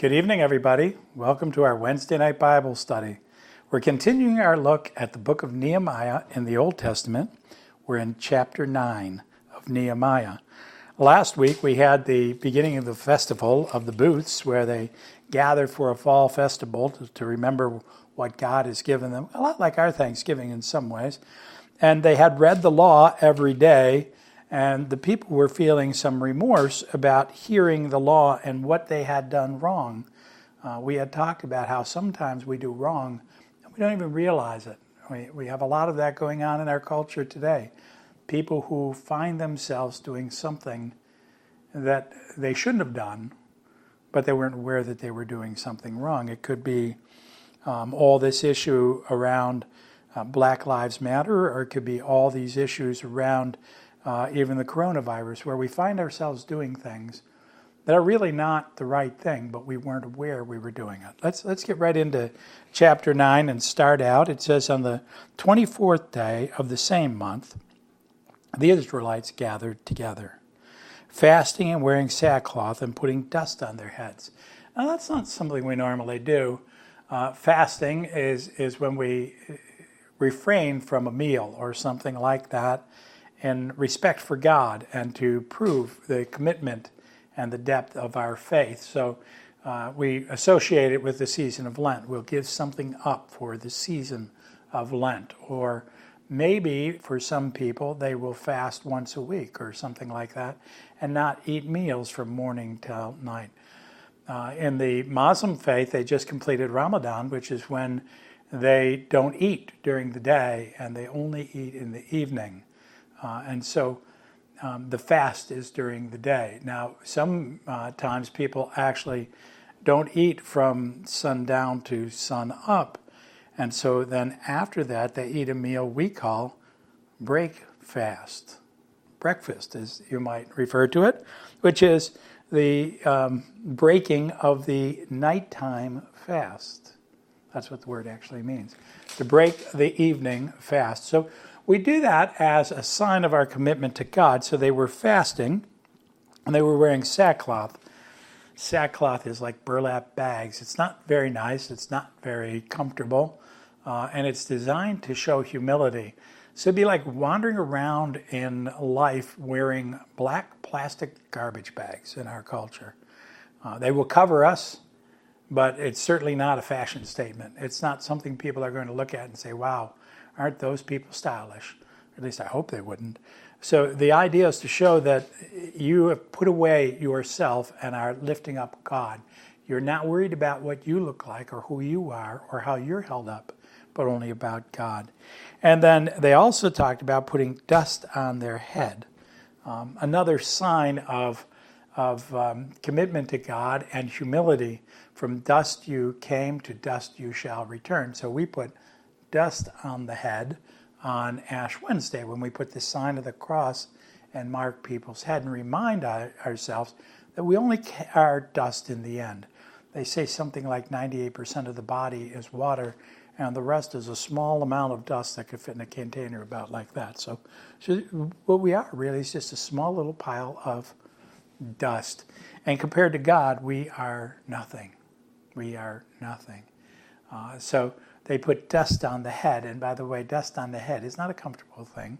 Good evening, everybody. Welcome to our Wednesday night Bible study. We're continuing our look at the book of Nehemiah in the Old Testament. We're in chapter 9 of Nehemiah. Last week we had the beginning of the festival of the booths where they gather for a fall festival to, to remember what God has given them, a lot like our Thanksgiving in some ways. And they had read the law every day and the people were feeling some remorse about hearing the law and what they had done wrong. Uh, we had talked about how sometimes we do wrong and we don't even realize it. We, we have a lot of that going on in our culture today. People who find themselves doing something that they shouldn't have done, but they weren't aware that they were doing something wrong. It could be um, all this issue around uh, Black Lives Matter, or it could be all these issues around uh, even the coronavirus, where we find ourselves doing things that are really not the right thing, but we weren't aware we were doing it. Let's let's get right into chapter nine and start out. It says on the twenty fourth day of the same month, the Israelites gathered together, fasting and wearing sackcloth and putting dust on their heads. Now that's not something we normally do. Uh, fasting is is when we refrain from a meal or something like that in respect for God and to prove the commitment and the depth of our faith. So uh, we associate it with the season of Lent. We'll give something up for the season of Lent. Or maybe for some people, they will fast once a week or something like that and not eat meals from morning till night. Uh, in the Muslim faith, they just completed Ramadan, which is when they don't eat during the day and they only eat in the evening. Uh, and so um, the fast is during the day. Now, sometimes uh, people actually don't eat from sundown to sun up. And so then after that, they eat a meal we call break fast. Breakfast, as you might refer to it, which is the um, breaking of the nighttime fast. That's what the word actually means. To break the evening fast. So we do that as a sign of our commitment to God. So they were fasting and they were wearing sackcloth. Sackcloth is like burlap bags. It's not very nice, it's not very comfortable, uh, and it's designed to show humility. So it'd be like wandering around in life wearing black plastic garbage bags in our culture. Uh, they will cover us, but it's certainly not a fashion statement. It's not something people are going to look at and say, wow, aren't those people stylish? At least I hope they wouldn't. So the idea is to show that you have put away yourself and are lifting up God. You're not worried about what you look like or who you are or how you're held up, but only about God. And then they also talked about putting dust on their head. Um, another sign of, of um, commitment to God and humility. From dust you came, to dust you shall return. So we put dust on the head on Ash Wednesday when we put the sign of the cross and mark people's head and remind ourselves that we only are dust in the end. They say something like 98% of the body is water, and the rest is a small amount of dust that could fit in a container about like that. So, so what we are really is just a small little pile of dust. And compared to God, we are nothing. We are nothing. Uh, so they put dust on the head. And by the way, dust on the head is not a comfortable thing.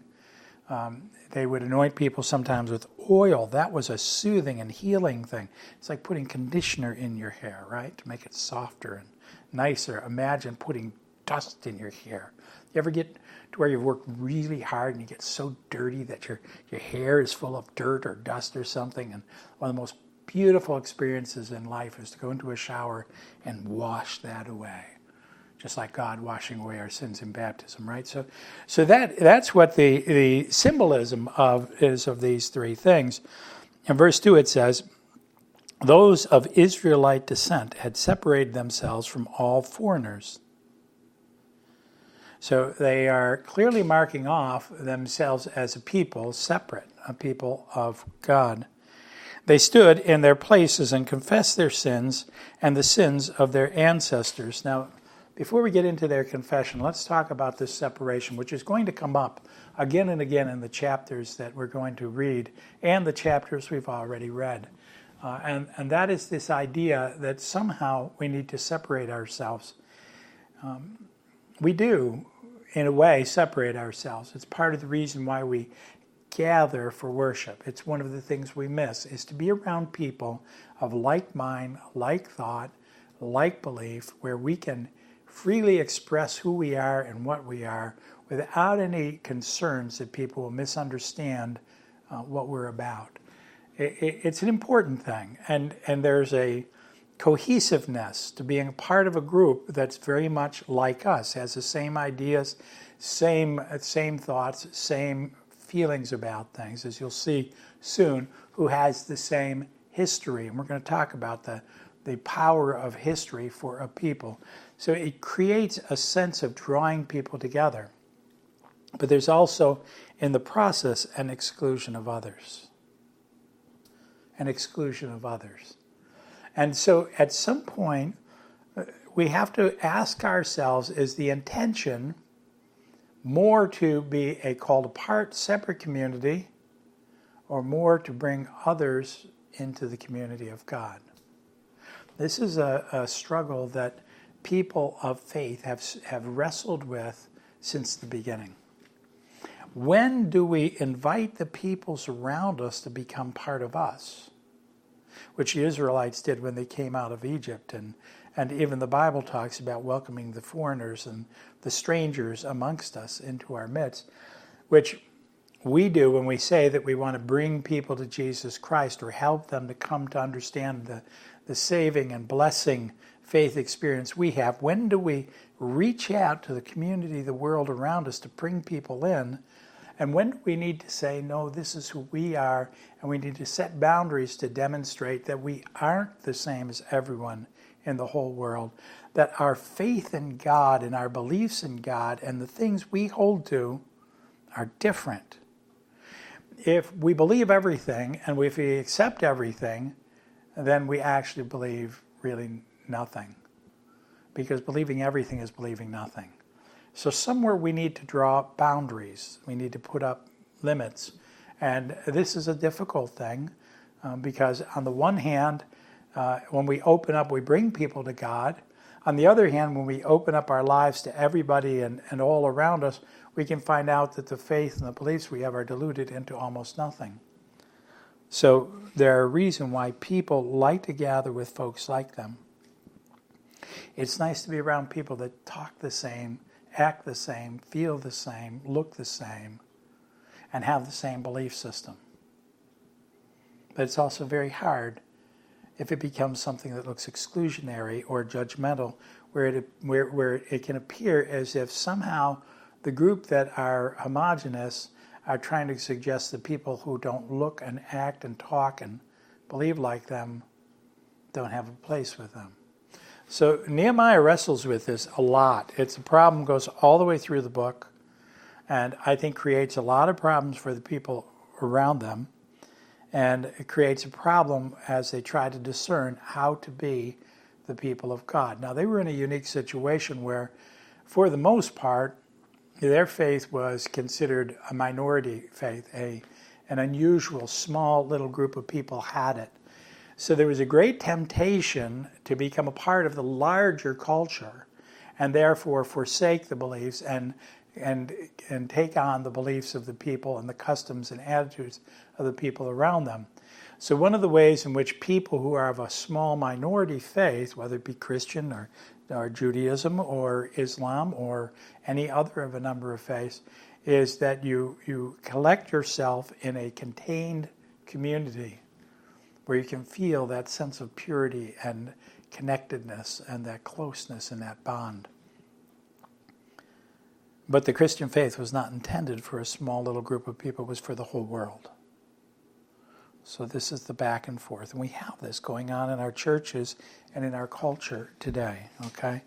Um, they would anoint people sometimes with oil. That was a soothing and healing thing. It's like putting conditioner in your hair, right? To make it softer and nicer. Imagine putting dust in your hair. You ever get to where you've worked really hard and you get so dirty that your, your hair is full of dirt or dust or something? And one of the most beautiful experiences in life is to go into a shower and wash that away just like God washing away our sins in baptism, right? So, so that that's what the the symbolism of is of these three things. In verse two, it says, "Those of Israelite descent had separated themselves from all foreigners." So they are clearly marking off themselves as a people separate, a people of God. They stood in their places and confessed their sins and the sins of their ancestors. Now, before we get into their confession, let's talk about this separation, which is going to come up again and again in the chapters that we're going to read and the chapters we've already read. Uh, and, and that is this idea that somehow we need to separate ourselves. Um, we do, in a way, separate ourselves. It's part of the reason why we gather for worship. It's one of the things we miss, is to be around people of like mind, like thought, like belief, where we can freely express who we are and what we are without any concerns that people will misunderstand uh, what we're about. It, it, it's an important thing, and, and there's a cohesiveness to being part of a group that's very much like us, has the same ideas, same, same thoughts, same feelings about things, as you'll see soon, who has the same history. And we're going to talk about the, the power of history for a people. So it creates a sense of drawing people together. But there's also, in the process, an exclusion of others. An exclusion of others. And so at some point, uh, we have to ask ourselves is the intention more to be a called apart, separate community, or more to bring others into the community of God? This is a, a struggle that people of faith have, have wrestled with since the beginning. When do we invite the peoples around us to become part of us? Which the Israelites did when they came out of Egypt. And, and even the Bible talks about welcoming the foreigners and the strangers amongst us into our midst, which we do when we say that we want to bring people to Jesus Christ or help them to come to understand the, the saving and blessing faith experience we have. When do we reach out to the community, the world around us to bring people in? And when do we need to say, no, this is who we are, and we need to set boundaries to demonstrate that we aren't the same as everyone in the whole world, that our faith in God and our beliefs in God and the things we hold to are different. If we believe everything and if we accept everything, then we actually believe really nothing. Because believing everything is believing nothing. So, somewhere we need to draw boundaries, we need to put up limits. And this is a difficult thing um, because, on the one hand, uh, when we open up, we bring people to God. On the other hand, when we open up our lives to everybody and, and all around us, we can find out that the faith and the beliefs we have are diluted into almost nothing. So, there are reasons why people like to gather with folks like them. It's nice to be around people that talk the same act the same, feel the same, look the same, and have the same belief system. But it's also very hard if it becomes something that looks exclusionary or judgmental, where it, where, where it can appear as if somehow the group that are homogenous are trying to suggest that people who don't look and act and talk and believe like them don't have a place with them. So Nehemiah wrestles with this a lot. It's a problem goes all the way through the book, and I think creates a lot of problems for the people around them, and it creates a problem as they try to discern how to be the people of God. Now they were in a unique situation where, for the most part, their faith was considered a minority faith, a an unusual small little group of people had it. So there was a great temptation to become a part of the larger culture and therefore forsake the beliefs and and and take on the beliefs of the people and the customs and attitudes of the people around them. So one of the ways in which people who are of a small minority faith, whether it be Christian or, or Judaism or Islam or any other of a number of faiths, is that you you collect yourself in a contained community where you can feel that sense of purity and connectedness and that closeness and that bond. But the Christian faith was not intended for a small little group of people, it was for the whole world. So, this is the back and forth. And we have this going on in our churches and in our culture today, okay?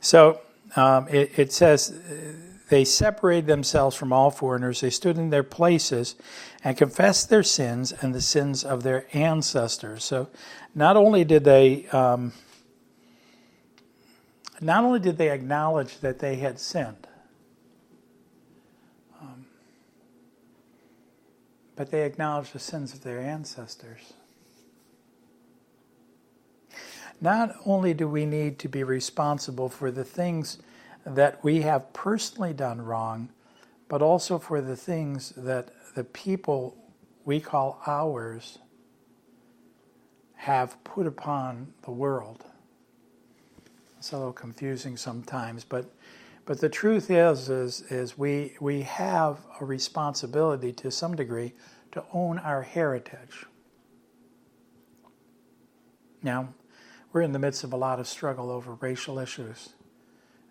So, um, it, it says they separated themselves from all foreigners. They stood in their places and confessed their sins and the sins of their ancestors. So, not only did they um, not only did they acknowledge that they had sinned, um, but they acknowledged the sins of their ancestors. not only do we need to be responsible for the things that we have personally done wrong, but also for the things that the people we call ours have put upon the world. It's a little confusing sometimes, but but the truth is is is we we have a responsibility to some degree to own our heritage. Now, we're in the midst of a lot of struggle over racial issues.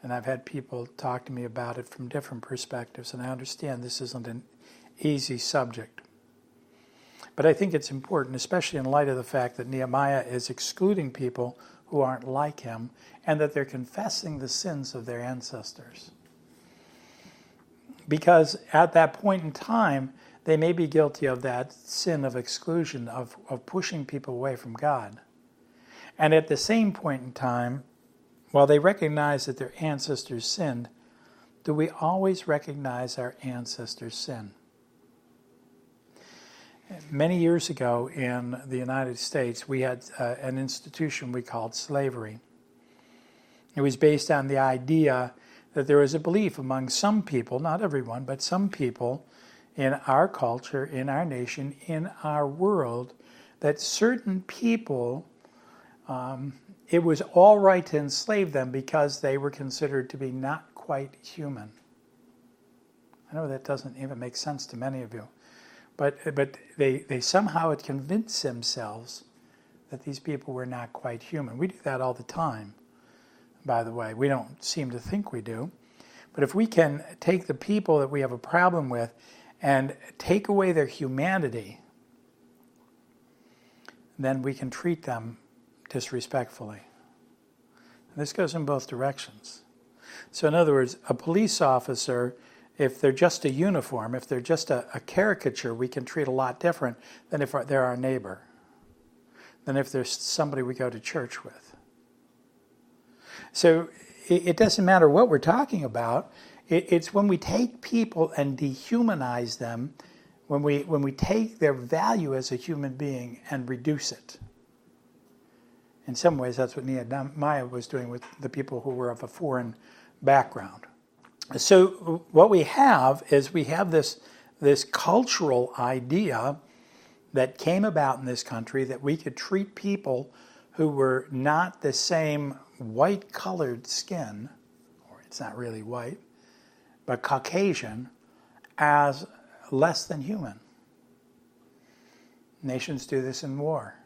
And I've had people talk to me about it from different perspectives, and I understand this isn't an easy subject. But I think it's important, especially in light of the fact that Nehemiah is excluding people who aren't like him and that they're confessing the sins of their ancestors. Because at that point in time, they may be guilty of that sin of exclusion, of, of pushing people away from God. And at the same point in time, while they recognize that their ancestors sinned, do we always recognize our ancestors' sin? Many years ago in the United States, we had uh, an institution we called slavery. It was based on the idea that there was a belief among some people, not everyone, but some people in our culture, in our nation, in our world, that certain people um, it was all right to enslave them because they were considered to be not quite human. I know that doesn't even make sense to many of you, but, but they, they somehow had convinced themselves that these people were not quite human. We do that all the time, by the way. We don't seem to think we do. But if we can take the people that we have a problem with and take away their humanity, then we can treat them disrespectfully. And this goes in both directions. So, in other words, a police officer, if they're just a uniform, if they're just a, a caricature, we can treat a lot different than if they're our neighbor, than if there's somebody we go to church with. So, it, it doesn't matter what we're talking about. It, it's when we take people and dehumanize them, when we, when we take their value as a human being and reduce it in some ways, that's what Nehemiah was doing with the people who were of a foreign background. So, what we have is we have this, this cultural idea that came about in this country that we could treat people who were not the same white colored skin, or it's not really white, but Caucasian, as less than human. Nations do this in war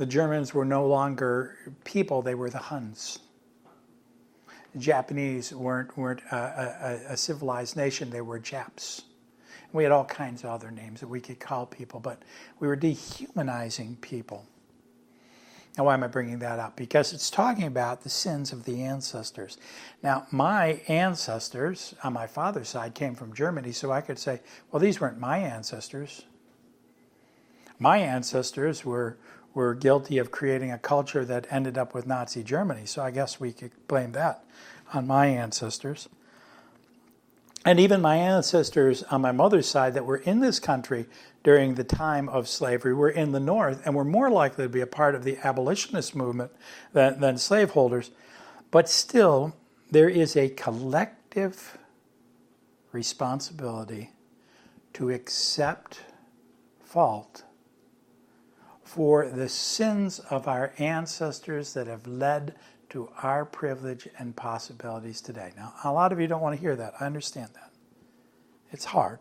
the Germans were no longer people, they were the Huns. The Japanese weren't, weren't a, a, a civilized nation, they were Japs. We had all kinds of other names that we could call people, but we were dehumanizing people. Now, why am I bringing that up? Because it's talking about the sins of the ancestors. Now, my ancestors on my father's side came from Germany, so I could say, well, these weren't my ancestors. My ancestors were were guilty of creating a culture that ended up with Nazi Germany. So I guess we could blame that on my ancestors. And even my ancestors on my mother's side that were in this country during the time of slavery were in the North and were more likely to be a part of the abolitionist movement than, than slaveholders. But still, there is a collective responsibility to accept fault for the sins of our ancestors that have led to our privilege and possibilities today. Now, a lot of you don't want to hear that. I understand that. It's hard.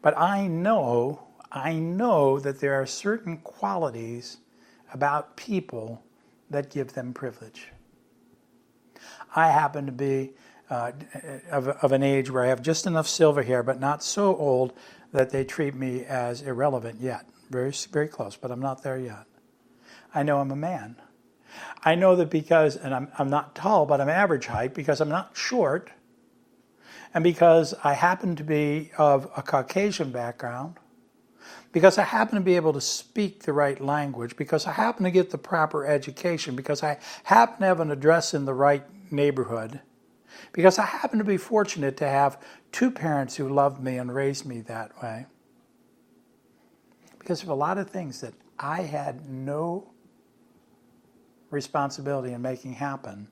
But I know, I know that there are certain qualities about people that give them privilege. I happen to be uh, of, of an age where I have just enough silver hair, but not so old that they treat me as irrelevant yet very, very close, but I'm not there yet. I know I'm a man. I know that because, and I'm, I'm not tall, but I'm average height, because I'm not short, and because I happen to be of a Caucasian background, because I happen to be able to speak the right language, because I happen to get the proper education, because I happen to have an address in the right neighborhood, because I happen to be fortunate to have two parents who loved me and raised me that way because of a lot of things that I had no responsibility in making happen,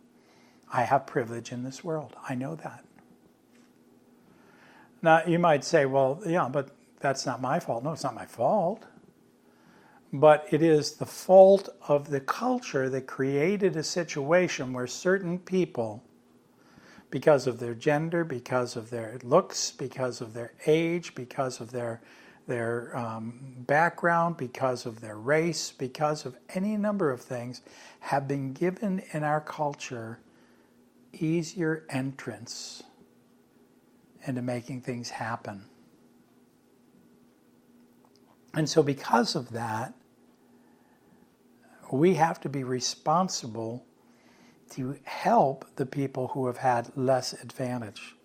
I have privilege in this world. I know that. Now, you might say, well, yeah, but that's not my fault. No, it's not my fault. But it is the fault of the culture that created a situation where certain people, because of their gender, because of their looks, because of their age, because of their their um, background, because of their race, because of any number of things, have been given in our culture easier entrance into making things happen. And so, because of that, we have to be responsible to help the people who have had less advantage.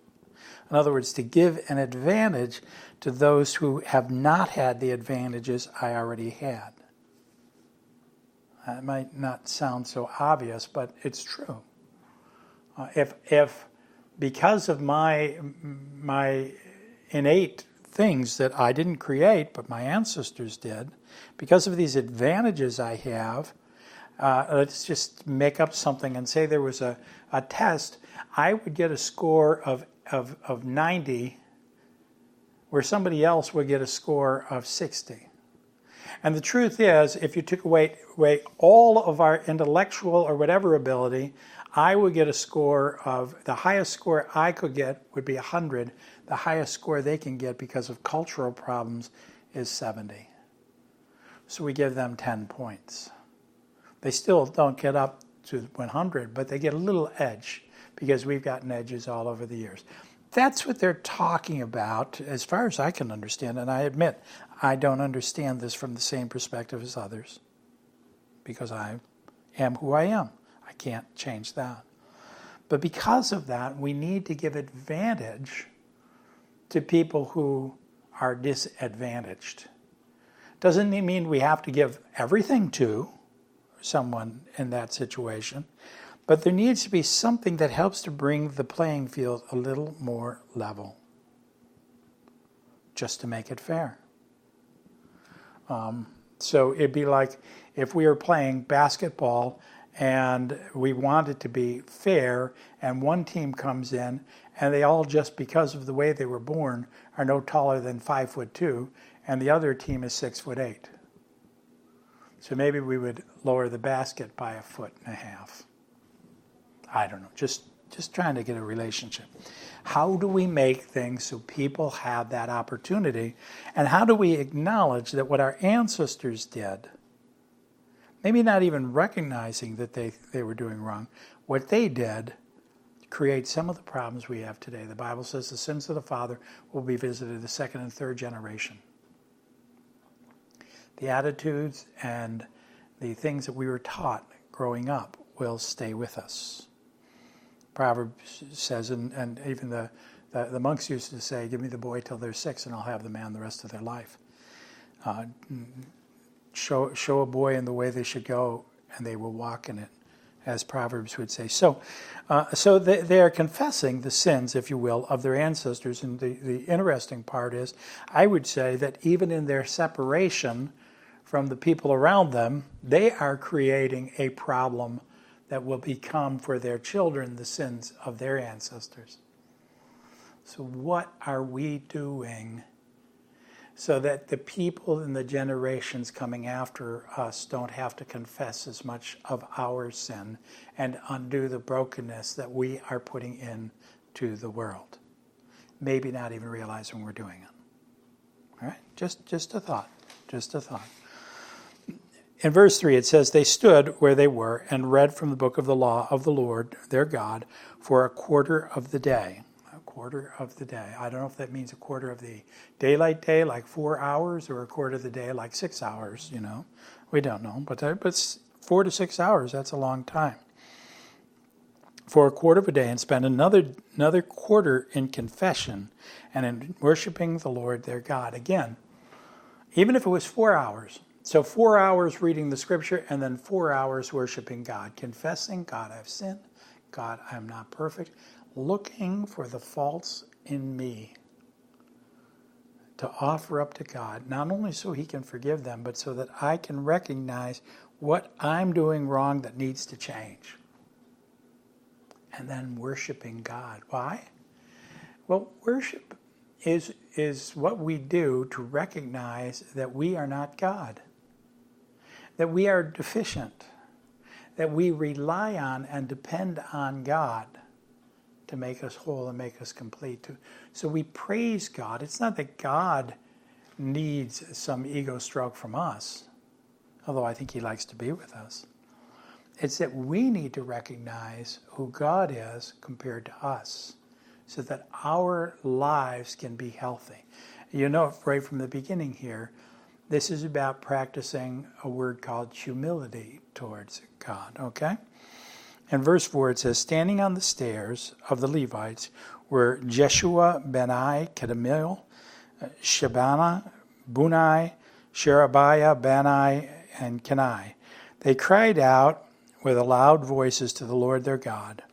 In other words, to give an advantage to those who have not had the advantages I already had. It might not sound so obvious, but it's true. Uh, if, if because of my, my innate things that I didn't create, but my ancestors did, because of these advantages I have, uh, let's just make up something and say there was a, a test, I would get a score of, of, of 90 where somebody else would get a score of 60. And the truth is, if you took away, away all of our intellectual or whatever ability, I would get a score of the highest score I could get would be 100. The highest score they can get because of cultural problems is 70. So we give them 10 points. They still don't get up to 100, but they get a little edge because we've gotten edges all over the years. That's what they're talking about, as far as I can understand. And I admit, I don't understand this from the same perspective as others because I am who I am. I can't change that. But because of that, we need to give advantage to people who are disadvantaged. Doesn't mean we have to give everything to someone in that situation, but there needs to be something that helps to bring the playing field a little more level, just to make it fair. Um, so it'd be like if we were playing basketball and we want it to be fair, and one team comes in and they all just because of the way they were born are no taller than five foot two, and the other team is six foot eight. So maybe we would lower the basket by a foot and a half. I don't know, just just trying to get a relationship. How do we make things so people have that opportunity? And how do we acknowledge that what our ancestors did, maybe not even recognizing that they, they were doing wrong, what they did create some of the problems we have today. The Bible says the sins of the father will be visited the second and third generation. The attitudes and the things that we were taught growing up will stay with us. Proverbs says, and, and even the, the, the, monks used to say, Give me the boy till they're six, and I'll have the man the rest of their life. Uh, show, show a boy in the way they should go, and they will walk in it, as Proverbs would say. So, uh, so they, they, are confessing the sins, if you will, of their ancestors. And the, the interesting part is, I would say that even in their separation from the people around them, they are creating a problem that will become for their children the sins of their ancestors. So, what are we doing so that the people in the generations coming after us don't have to confess as much of our sin and undo the brokenness that we are putting into the world? Maybe not even realizing we're doing it. All right? Just, just a thought. Just a thought. In verse 3, it says, They stood where they were and read from the book of the law of the Lord their God for a quarter of the day. A quarter of the day. I don't know if that means a quarter of the daylight day, like four hours, or a quarter of the day, like six hours, you know. We don't know. But, that, but four to six hours, that's a long time. For a quarter of a day and spend another, another quarter in confession and in worshiping the Lord their God. Again, even if it was four hours, so, four hours reading the scripture and then four hours worshiping God, confessing, God, I've sinned. God, I'm not perfect. Looking for the faults in me to offer up to God, not only so He can forgive them, but so that I can recognize what I'm doing wrong that needs to change. And then worshiping God. Why? Well, worship is, is what we do to recognize that we are not God, that we are deficient, that we rely on and depend on God to make us whole and make us complete. So we praise God. It's not that God needs some ego stroke from us, although I think He likes to be with us. It's that we need to recognize who God is compared to us so that our lives can be healthy. You know, right from the beginning here, this is about practicing a word called humility towards God, okay? In verse 4, it says, Standing on the stairs of the Levites were Jeshua, Benai, Kadmiel, Shabana, Bunai, Sherebiah, Benai, and Kenai. They cried out with loud voices to the Lord their God.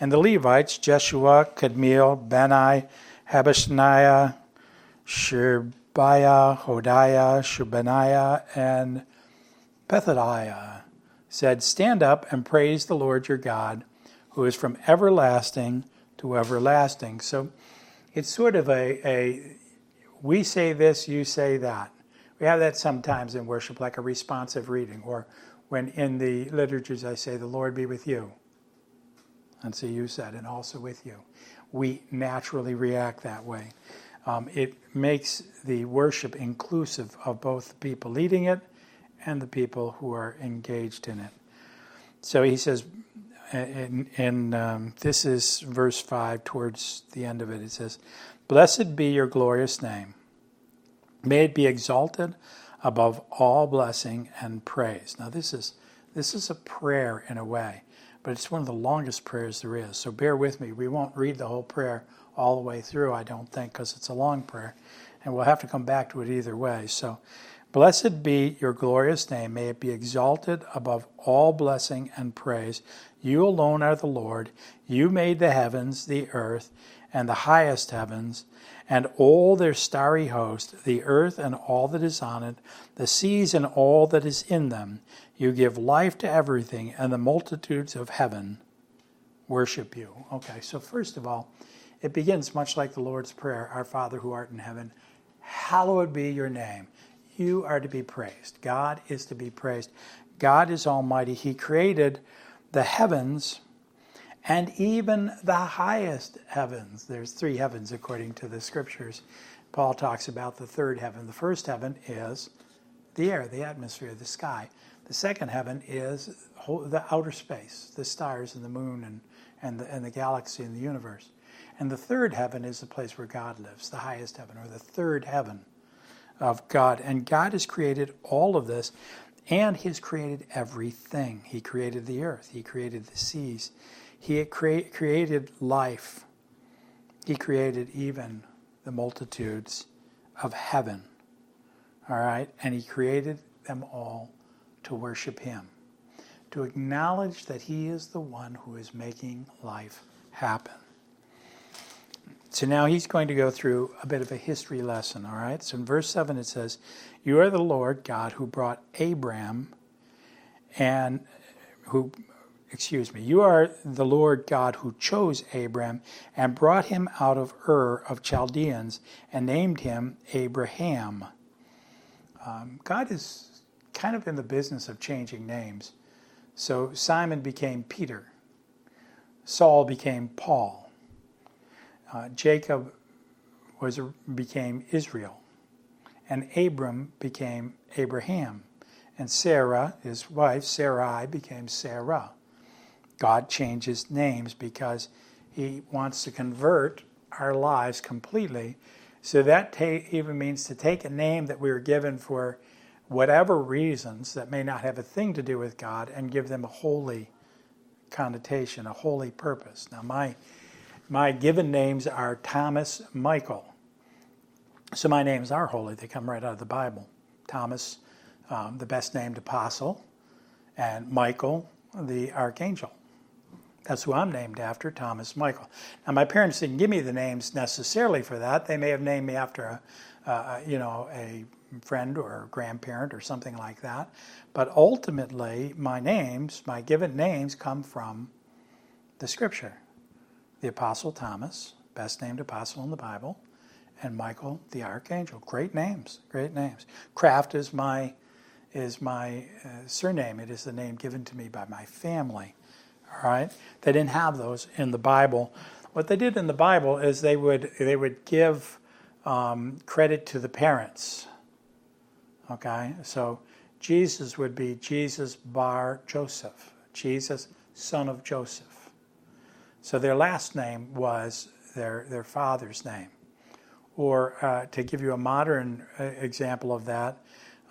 And the Levites, Jeshua, Kadmiel, Benai, Habashniah, Sherebiah, Hodiah, Shebaniah, and Pethadiah, said, Stand up and praise the Lord your God, who is from everlasting to everlasting. So it's sort of a, a we say this, you say that. We have that sometimes in worship, like a responsive reading, or when in the liturgies I say, The Lord be with you. And so you said, and also with you. We naturally react that way. Um, it makes the worship inclusive of both the people leading it and the people who are engaged in it. So he says, and, um, this is verse 5 towards the end of it. It says, Blessed be your glorious name. May it be exalted above all blessing and praise. Now this is this is a prayer in a way, but it's one of the longest prayers there is. So bear with me. We won't read the whole prayer all the way through, I don't think, because it's a long prayer, and we'll have to come back to it either way. So Blessed be your glorious name. May it be exalted above all blessing and praise. You alone are the Lord. You made the heavens, the earth, and the highest heavens, and all their starry host, the earth and all that is on it, the seas and all that is in them. You give life to everything, and the multitudes of heaven worship you. Okay, so first of all, it begins much like the Lord's Prayer Our Father who art in heaven, hallowed be your name. You are to be praised. God is to be praised. God is Almighty. He created the heavens and even the highest heavens. There's three heavens according to the scriptures. Paul talks about the third heaven. The first heaven is the air, the atmosphere, the sky. The second heaven is the outer space, the stars and the moon and, and, the, and the galaxy and the universe. And the third heaven is the place where God lives, the highest heaven, or the third heaven of God. And God has created all of this, and He has created everything. He created the earth, He created the seas, He crea- created life, He created even the multitudes of heaven. All right? And He created them all to worship Him, to acknowledge that He is the one who is making life happen. So now he's going to go through a bit of a history lesson, all right? So in verse 7 it says, You are the Lord God who brought Abram and who, excuse me, you are the Lord God who chose Abram and brought him out of Ur of Chaldeans and named him Abraham. Um, God is kind of in the business of changing names. So Simon became Peter, Saul became Paul. Uh, Jacob was became Israel, and Abram became Abraham, and Sarah, his wife Sarai, became Sarah. God changes names because He wants to convert our lives completely. So that ta- even means to take a name that we were given for whatever reasons that may not have a thing to do with God and give them a holy connotation, a holy purpose. Now, my my given names are Thomas Michael. So my names are holy, they come right out of the Bible. Thomas, um, the best named apostle, and Michael, the archangel. That's who I'm named after, Thomas Michael. Now, my parents didn't give me the names necessarily for that. They may have named me after a, uh, you know, a friend or grandparent or something like that. But ultimately, my names, my given names, come from the scripture. The Apostle Thomas, best named apostle in the Bible, and Michael the Archangel. Great names, great names. Kraft is my is my uh, surname. It is the name given to me by my family. All right, they didn't have those in the Bible. What they did in the Bible is they would they would give um, credit to the parents. Okay, so Jesus would be Jesus bar Joseph, Jesus son of Joseph. So their last name was their their father's name. Or uh, to give you a modern uh, example of that,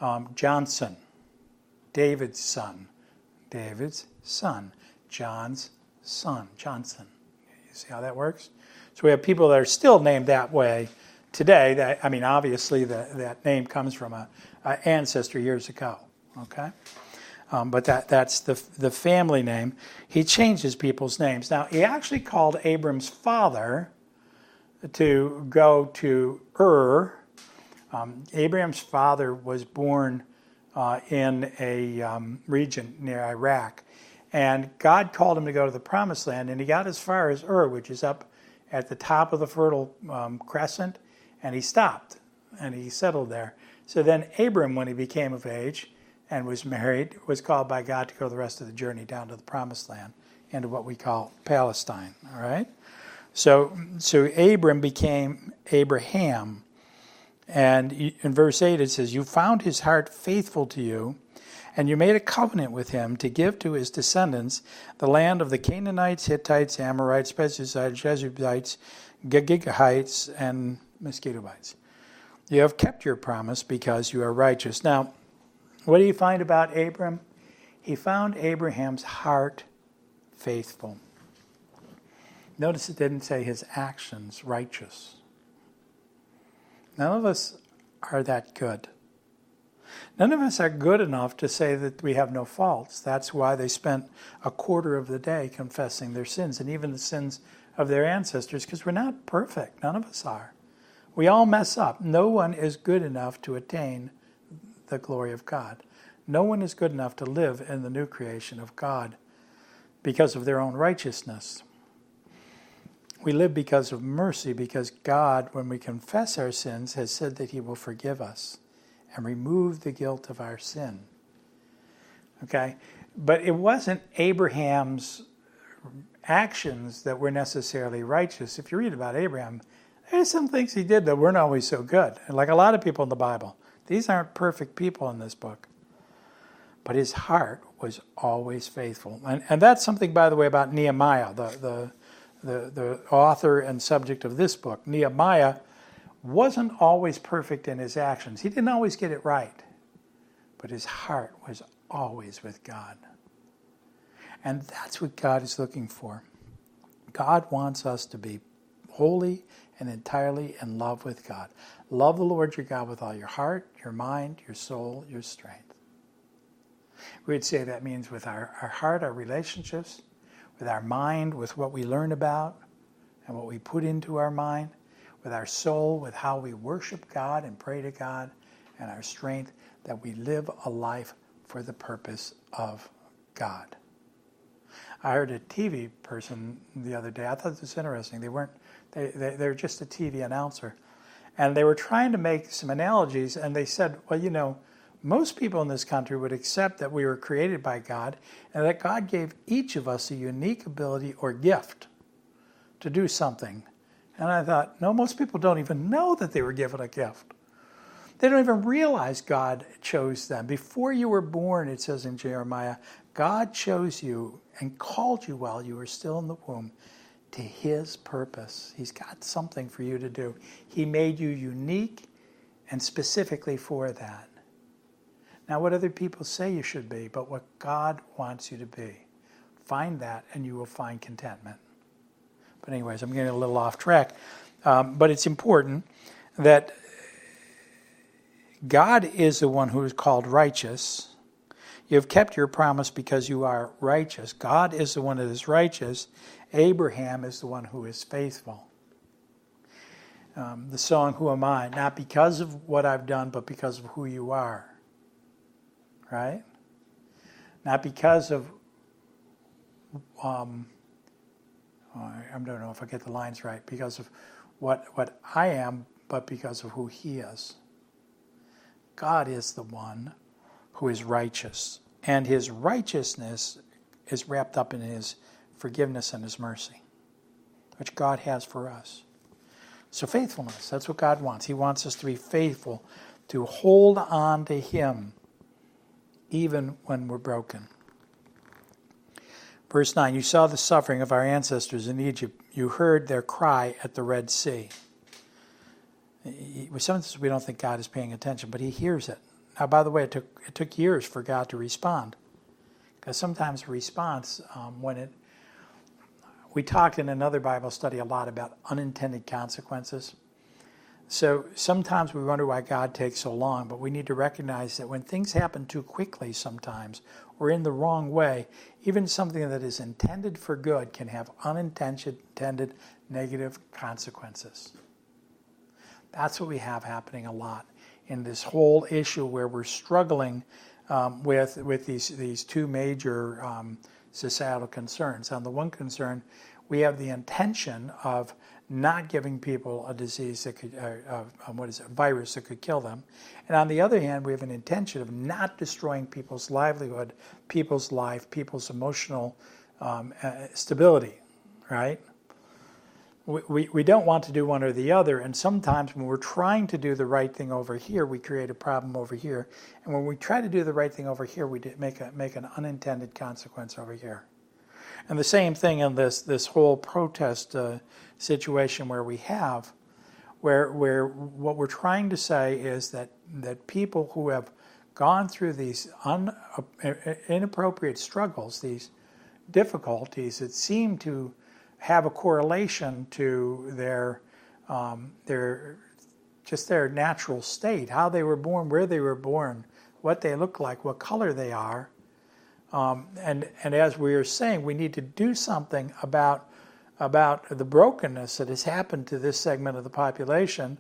um, Johnson, David's son, David's son, John's son, Johnson. You see how that works? So we have people that are still named that way today. That I mean, obviously, the, that name comes from a, a ancestor years ago. Okay, um, but that that's the the family name. He changes people's names. Now he actually called Abram's father to go to Ur. Um, Abraham's father was born uh, in a um, region near Iraq, and God called him to go to the Promised Land, and he got as far as Ur, which is up at the top of the Fertile um, Crescent, and he stopped and he settled there. So then Abram, when he became of age and was married, was called by God to go the rest of the journey down to the Promised Land, into what we call Palestine. All right. So, so Abram became Abraham. And in verse 8 it says, You found his heart faithful to you, and you made a covenant with him to give to his descendants the land of the Canaanites, Hittites, Amorites, Perizzites, Jebusites, Gigahites, and Mosquitobites. You have kept your promise because you are righteous. Now, what do you find about Abram? He found Abraham's heart faithful. Notice it didn't say his actions righteous. None of us are that good. None of us are good enough to say that we have no faults. That's why they spent a quarter of the day confessing their sins and even the sins of their ancestors, because we're not perfect. None of us are. We all mess up. No one is good enough to attain the glory of God. No one is good enough to live in the new creation of God because of their own righteousness. We live because of mercy, because God, when we confess our sins, has said that He will forgive us and remove the guilt of our sin. Okay? But it wasn't Abraham's actions that were necessarily righteous. If you read about Abraham, there's some things he did that weren't always so good. Like a lot of people in the Bible. These aren't perfect people in this book. But his heart was always faithful. And, and that's something, by the way, about Nehemiah, the, the the, the author and subject of this book, Nehemiah, wasn't always perfect in his actions. He didn't always get it right, but his heart was always with God. And that's what God is looking for. God wants us to be holy and entirely in love with God. Love the Lord your God with all your heart, your mind, your soul, your strength. We'd say that means with our, our heart, our relationships, with our mind, with what we learn about and what we put into our mind, with our soul, with how we worship God and pray to God, and our strength, that we live a life for the purpose of God. I heard a TV person the other day. I thought this was interesting. They weren't, they, they, they just a TV announcer. And they were trying to make some analogies, and they said, well, you know, most people in this country would accept that we were created by God and that God gave each of us a unique ability or gift to do something. And I thought, no, most people don't even know that they were given a gift. They don't even realize God chose them. Before you were born, it says in Jeremiah, God chose you and called you while you were still in the womb to His purpose. He's got something for you to do. He made you unique and specifically for that. Not what other people say you should be, but what God wants you to be. Find that and you will find contentment. But, anyways, I'm getting a little off track. Um, but it's important that God is the one who is called righteous. You have kept your promise because you are righteous. God is the one that is righteous. Abraham is the one who is faithful. um, the song, Who Am I? Not because of what I've done, but because of who you are. Right? Not because of, um, I don't know if I get the lines right, because of what, what I am, but because of who He is. God is the one who is righteous, and His righteousness is wrapped up in His forgiveness and His mercy, which God has for us. So, faithfulness, that's what God wants. He wants us to be faithful, to hold on to Him even when we're broken. Verse 9 You saw the suffering of our ancestors in Egypt, you heard their cry at the Red Sea. Sometimes we don't think God is paying attention, but He hears it. Now, by the way, it took, it took years for God to respond. Because sometimes response, um, when it we talked in another Bible study a lot about unintended consequences. So sometimes we wonder why God takes so long, but we need to recognize that when things happen too quickly sometimes or in the wrong way, even something that is intended for good can have unintended negative consequences. That's what we have happening a lot in this whole issue where we're struggling um, with, with these, these two major um, societal concerns. On the one concern, we have the intention of not giving people a disease that could, uh, uh, what is it, a virus that could kill them. And on the other hand, we have an intention of not destroying people's livelihood, people's life, people's emotional um, uh, stability, right? We, we, don't want to do one or the other. And sometimes when we're trying to do the right thing over here, we create a problem over here. And when we try to do the right thing over here, we make, a, make an unintended consequence over here. And the same thing in this this whole protest uh, situation where we have, where where what we're trying to say is that that people who have gone through these un, uh, inappropriate struggles, these difficulties that seem to have a correlation to their um, their just their natural state, how they were born, where they were born, what they look like, what color they are, um, and, and as we are saying, we need to do something about, about the brokenness that has happened to this segment of the population.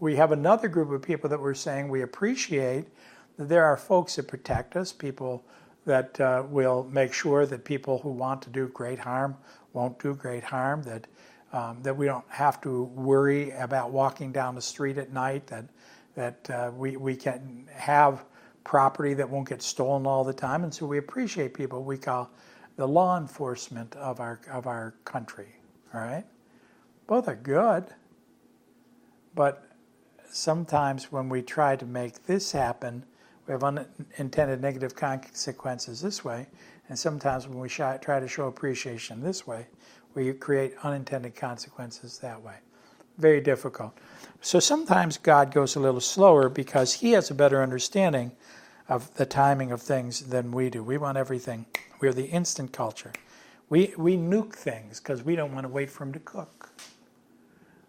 We have another group of people that we're saying we appreciate that there are folks that protect us, people that uh, will make sure that people who want to do great harm won't do great harm, that, um, that we don't have to worry about walking down the street at night, that, that uh, we, we can have property that won't get stolen all the time. And so we appreciate people we call the law enforcement of our, of our country. All right? Both are good. But sometimes when we try to make this happen, we have unintended negative consequences this way. And sometimes when we try to show appreciation this way, we create unintended consequences that way. Very difficult. So sometimes God goes a little slower because He has a better understanding of the timing of things than we do. We want everything. We're the instant culture. We, we nuke things because we don't want to wait for them to cook.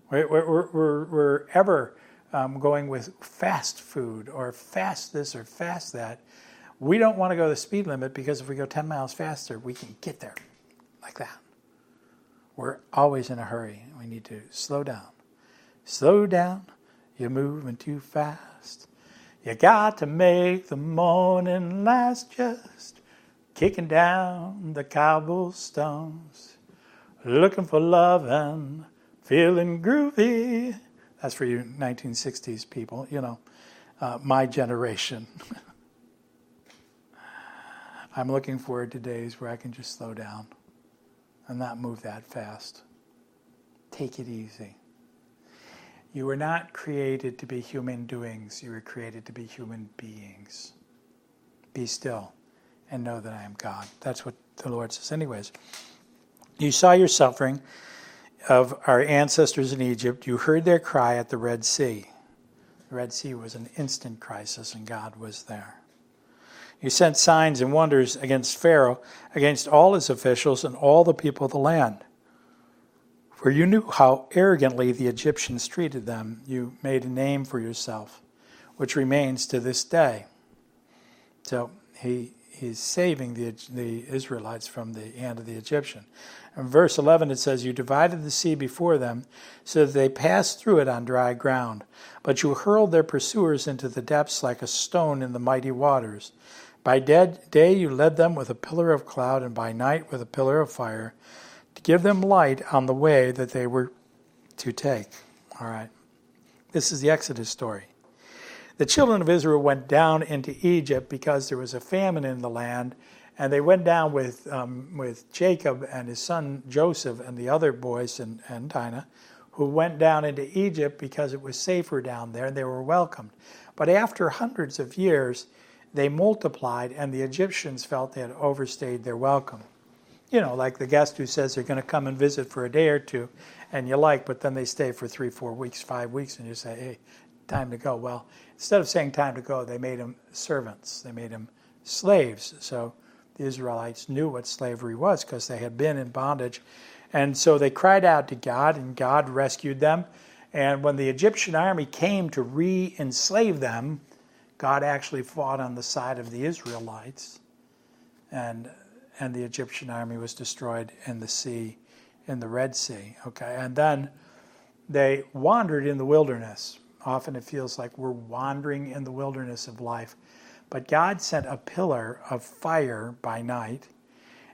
We're, we're, we're, we're ever um, going with fast food or fast this or fast that. We don't want to go the speed limit because if we go 10 miles faster, we can get there like that. We're always in a hurry. We need to slow down. Slow down. You're moving too fast. You got to make the morning last just kicking down the cobblestones, looking for love and feeling groovy. That's for you 1960s people, you know, uh, my generation. I'm looking forward to days where I can just slow down and not move that fast. Take it easy. You were not created to be human doings, you were created to be human beings. Be still and know that I am God. That's what the Lord says, anyways. You saw your suffering of our ancestors in Egypt. You heard their cry at the Red Sea. The Red Sea was an instant crisis, and God was there. You sent signs and wonders against Pharaoh, against all his officials, and all the people of the land. For you knew how arrogantly the Egyptians treated them. You made a name for yourself, which remains to this day. So he, he's saving the, the Israelites from the hand of the Egyptian. In verse 11, it says, You divided the sea before them, so that they passed through it on dry ground. But you hurled their pursuers into the depths like a stone in the mighty waters. By day you led them with a pillar of cloud, and by night with a pillar of fire, to give them light on the way that they were to take. All right. This is the Exodus story. The children of Israel went down into Egypt because there was a famine in the land, and they went down with, um, with Jacob and his son Joseph and the other boys and, and Dinah, who went down into Egypt because it was safer down there, and they were welcomed. But after hundreds of years, they multiplied, and the Egyptians felt they had overstayed their welcome. You know, like the guest who says they're going to come and visit for a day or two, and you like, but then they stay for three, four weeks, five weeks, and you say, hey, time to go. Well, instead of saying time to go, they made them servants, they made them slaves. So the Israelites knew what slavery was because they had been in bondage. And so they cried out to God, and God rescued them. And when the Egyptian army came to re enslave them, God actually fought on the side of the Israelites. And, and the Egyptian army was destroyed in the sea, in the Red Sea. Okay, and then they wandered in the wilderness Often it feels like we're wandering in the wilderness of life. But God sent a pillar of fire by night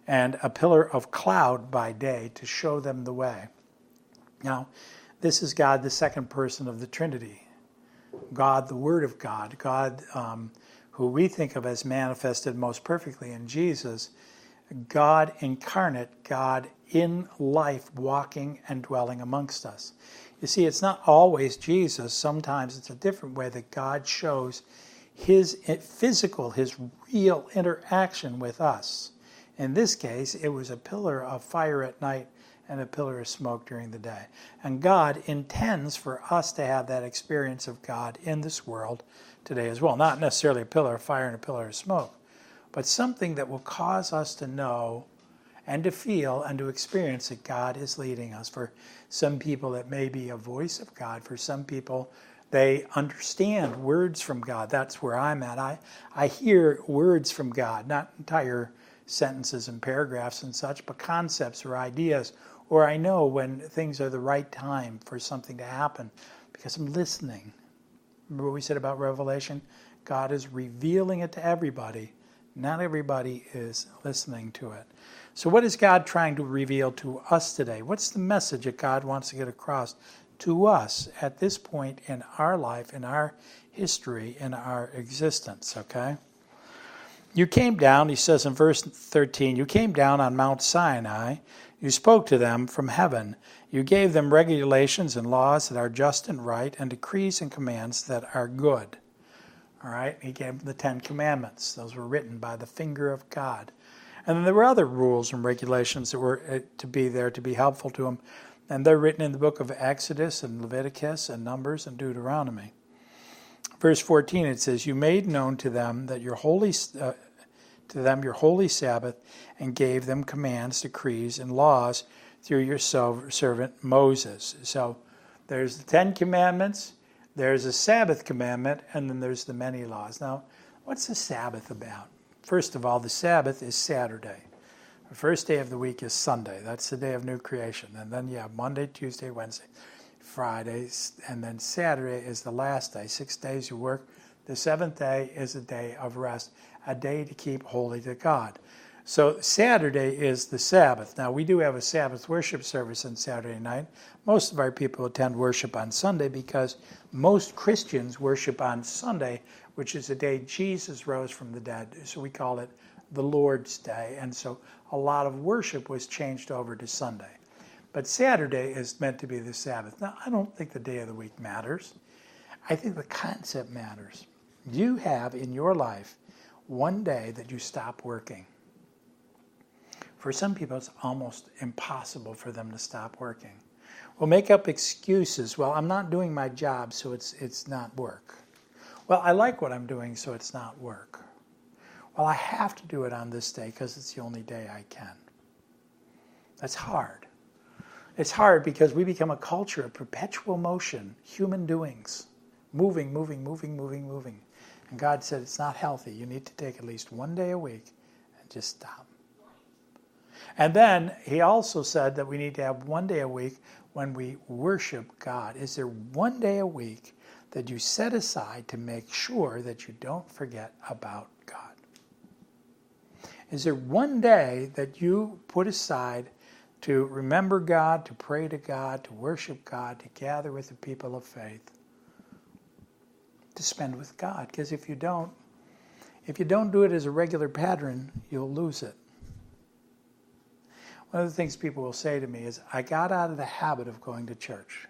and a pillar of cloud by day to show them the way. Now, this is God, the second person of the Trinity. God, the Word of God, God um, who we think of as manifested most perfectly in Jesus, God incarnate, God in life, walking and dwelling amongst us. You see, it's not always Jesus. Sometimes it's a different way that God shows his physical, his real interaction with us. In this case, it was a pillar of fire at night and a pillar of smoke during the day. And God intends for us to have that experience of God in this world today as well. Not necessarily a pillar of fire and a pillar of smoke, but something that will cause us to know and to feel and to experience that God is leading us. For some people, it may be a voice of God. For some people, they understand words from God. That's where I'm at. I, I hear words from God, not entire sentences and paragraphs and such, but concepts or ideas. Or I know when things are the right time for something to happen because I'm listening. Remember what we said about Revelation? God is revealing it to everybody. Not everybody is listening to it. So, what is God trying to reveal to us today? What's the message that God wants to get across to us at this point in our life, in our history, in our existence? Okay? You came down, he says in verse 13, you came down on Mount Sinai. You spoke to them from heaven. You gave them regulations and laws that are just and right, and decrees and commands that are good. All right? He gave them the Ten Commandments. Those were written by the finger of God. And then there were other rules and regulations that were uh, to be there to be helpful to them. And they're written in the book of Exodus and Leviticus and Numbers and Deuteronomy. Verse 14 it says, "You made known to them that your holy uh, to them your holy Sabbath and gave them commands, decrees and laws through your servant Moses." So there's the 10 commandments, there's a Sabbath commandment, and then there's the many laws. Now, what's the Sabbath about? First of all, the Sabbath is Saturday. The first day of the week is Sunday. That's the day of new creation. And then you have Monday, Tuesday, Wednesday, Friday, and then Saturday is the last day. Six days you work. The seventh day is a day of rest, a day to keep holy to God. So Saturday is the Sabbath. Now we do have a Sabbath worship service on Saturday night. Most of our people attend worship on Sunday because most Christians worship on Sunday which is the day Jesus rose from the dead. So we call it the Lord's Day. And so a lot of worship was changed over to Sunday. But Saturday is meant to be the Sabbath. Now, I don't think the day of the week matters. I think the concept matters. You have in your life one day that you stop working. For some people, it's almost impossible for them to stop working. We'll make up excuses. Well, I'm not doing my job, so it's, it's not work. Well, I like what I'm doing, so it's not work. Well, I have to do it on this day because it's the only day I can. That's hard. It's hard because we become a culture of perpetual motion, human doings, moving, moving, moving, moving, moving. And God said it's not healthy. You need to take at least one day a week and just stop. And then he also said that we need to have one day a week when we worship God. Is there one day a week that you set aside to make sure that you don't forget about God? Is there one day that you put aside to remember God, to pray to God, to worship God, to gather with the people of faith, to spend with God? Because if you don't, if you don't do it as a regular pattern, you'll lose it. One of the things people will say to me is, I got out of the habit of going to church.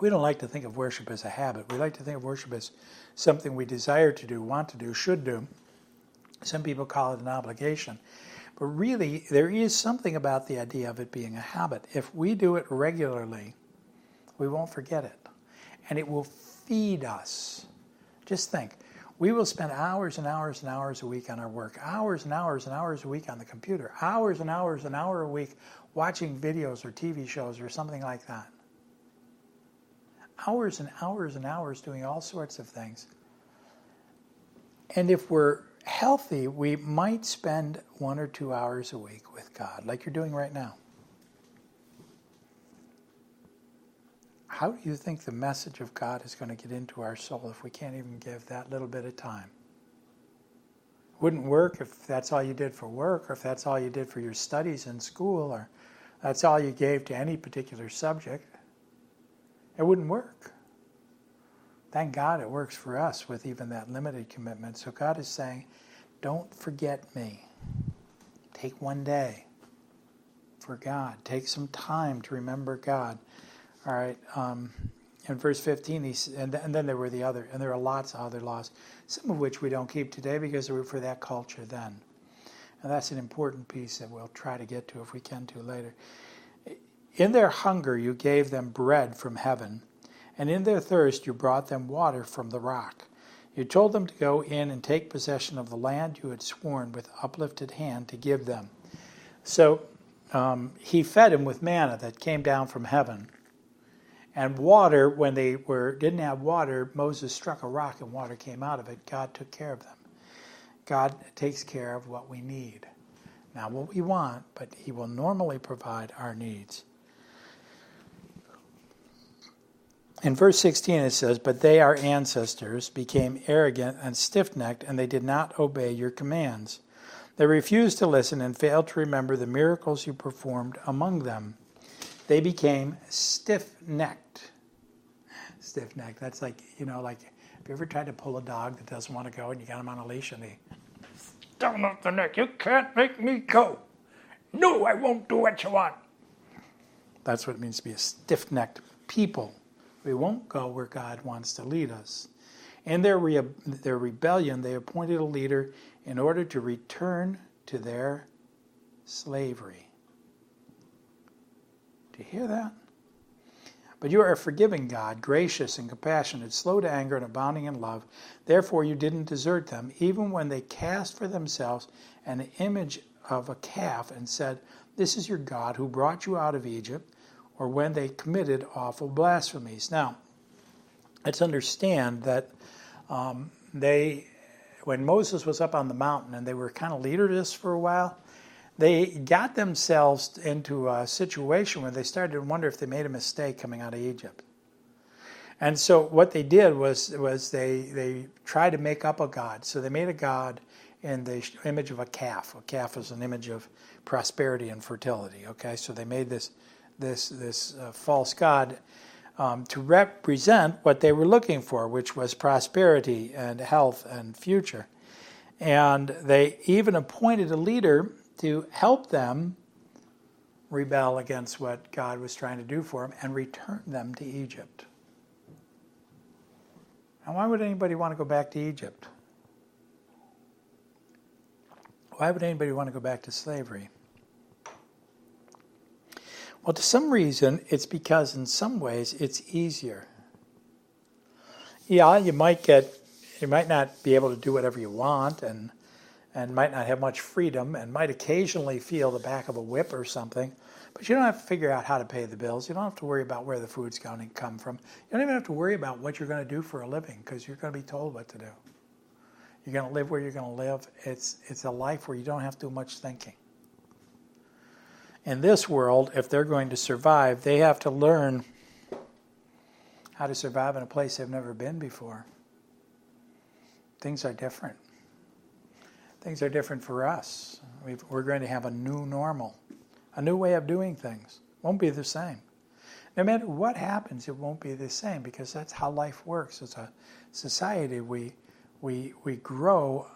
We don't like to think of worship as a habit. We like to think of worship as something we desire to do, want to do, should do. Some people call it an obligation. But really, there is something about the idea of it being a habit. If we do it regularly, we won't forget it. And it will feed us. Just think we will spend hours and hours and hours a week on our work, hours and hours and hours a week on the computer, hours and hours an hour a week watching videos or TV shows or something like that. Hours and hours and hours doing all sorts of things. And if we're healthy, we might spend one or two hours a week with God, like you're doing right now. How do you think the message of God is going to get into our soul if we can't even give that little bit of time? Wouldn't work if that's all you did for work, or if that's all you did for your studies in school, or that's all you gave to any particular subject. It wouldn't work. Thank God it works for us with even that limited commitment. So God is saying, don't forget me. Take one day for God. Take some time to remember God. All right. Um, in verse 15, he, and, and then there were the other, and there are lots of other laws, some of which we don't keep today because they were for that culture then. And that's an important piece that we'll try to get to if we can to later. In their hunger, you gave them bread from heaven and in their thirst you brought them water from the rock. You told them to go in and take possession of the land you had sworn with uplifted hand to give them. So um, he fed them with manna that came down from heaven. And water, when they were didn't have water, Moses struck a rock and water came out of it. God took care of them. God takes care of what we need. Not what we want, but He will normally provide our needs. In verse 16 it says, But they, our ancestors, became arrogant and stiff necked, and they did not obey your commands. They refused to listen and failed to remember the miracles you performed among them. They became stiff necked. Stiff necked. That's like, you know, like, have you ever tried to pull a dog that doesn't want to go and you got him on a leash and they down off the neck? You can't make me go. No, I won't do what you want. That's what it means to be a stiff necked people. We won't go where God wants to lead us. In their, re- their rebellion, they appointed a leader in order to return to their slavery. Do you hear that? But you are a forgiving God, gracious and compassionate, slow to anger and abounding in love. Therefore, you didn't desert them, even when they cast for themselves an image of a calf and said, This is your God who brought you out of Egypt or when they committed awful blasphemies. Now, let's understand that um, they, when Moses was up on the mountain and they were kind of leaderless for a while, they got themselves into a situation where they started to wonder if they made a mistake coming out of Egypt. And so what they did was was they they tried to make up a god. So they made a god in the image of a calf. A calf is an image of prosperity and fertility. Okay, so they made this this this uh, false god um, to represent what they were looking for, which was prosperity and health and future. And they even appointed a leader to help them rebel against what God was trying to do for them and return them to Egypt. Now, why would anybody want to go back to Egypt? Why would anybody want to go back to slavery? Well, to some reason, it's because in some ways it's easier. Yeah, you might get, you might not be able to do whatever you want, and and might not have much freedom and might occasionally feel the back of a whip or something. But you don't have to figure out how to pay the bills. You don't have to worry about where the food's going to come from. You don't even have to worry about what you're going to do for a living because you're going to be told what to do. You're going to live where you're going to live. It's, it's a life where you don't have to do much thinking. In this world, if they're going to survive, they have to learn how to survive in a place they've never been before. Things are different. Things are different for us. we are going to have a new normal, a new way of doing things. Won't be the same. No matter what happens, it won't be the same because that's how life works. As a society, we we we grow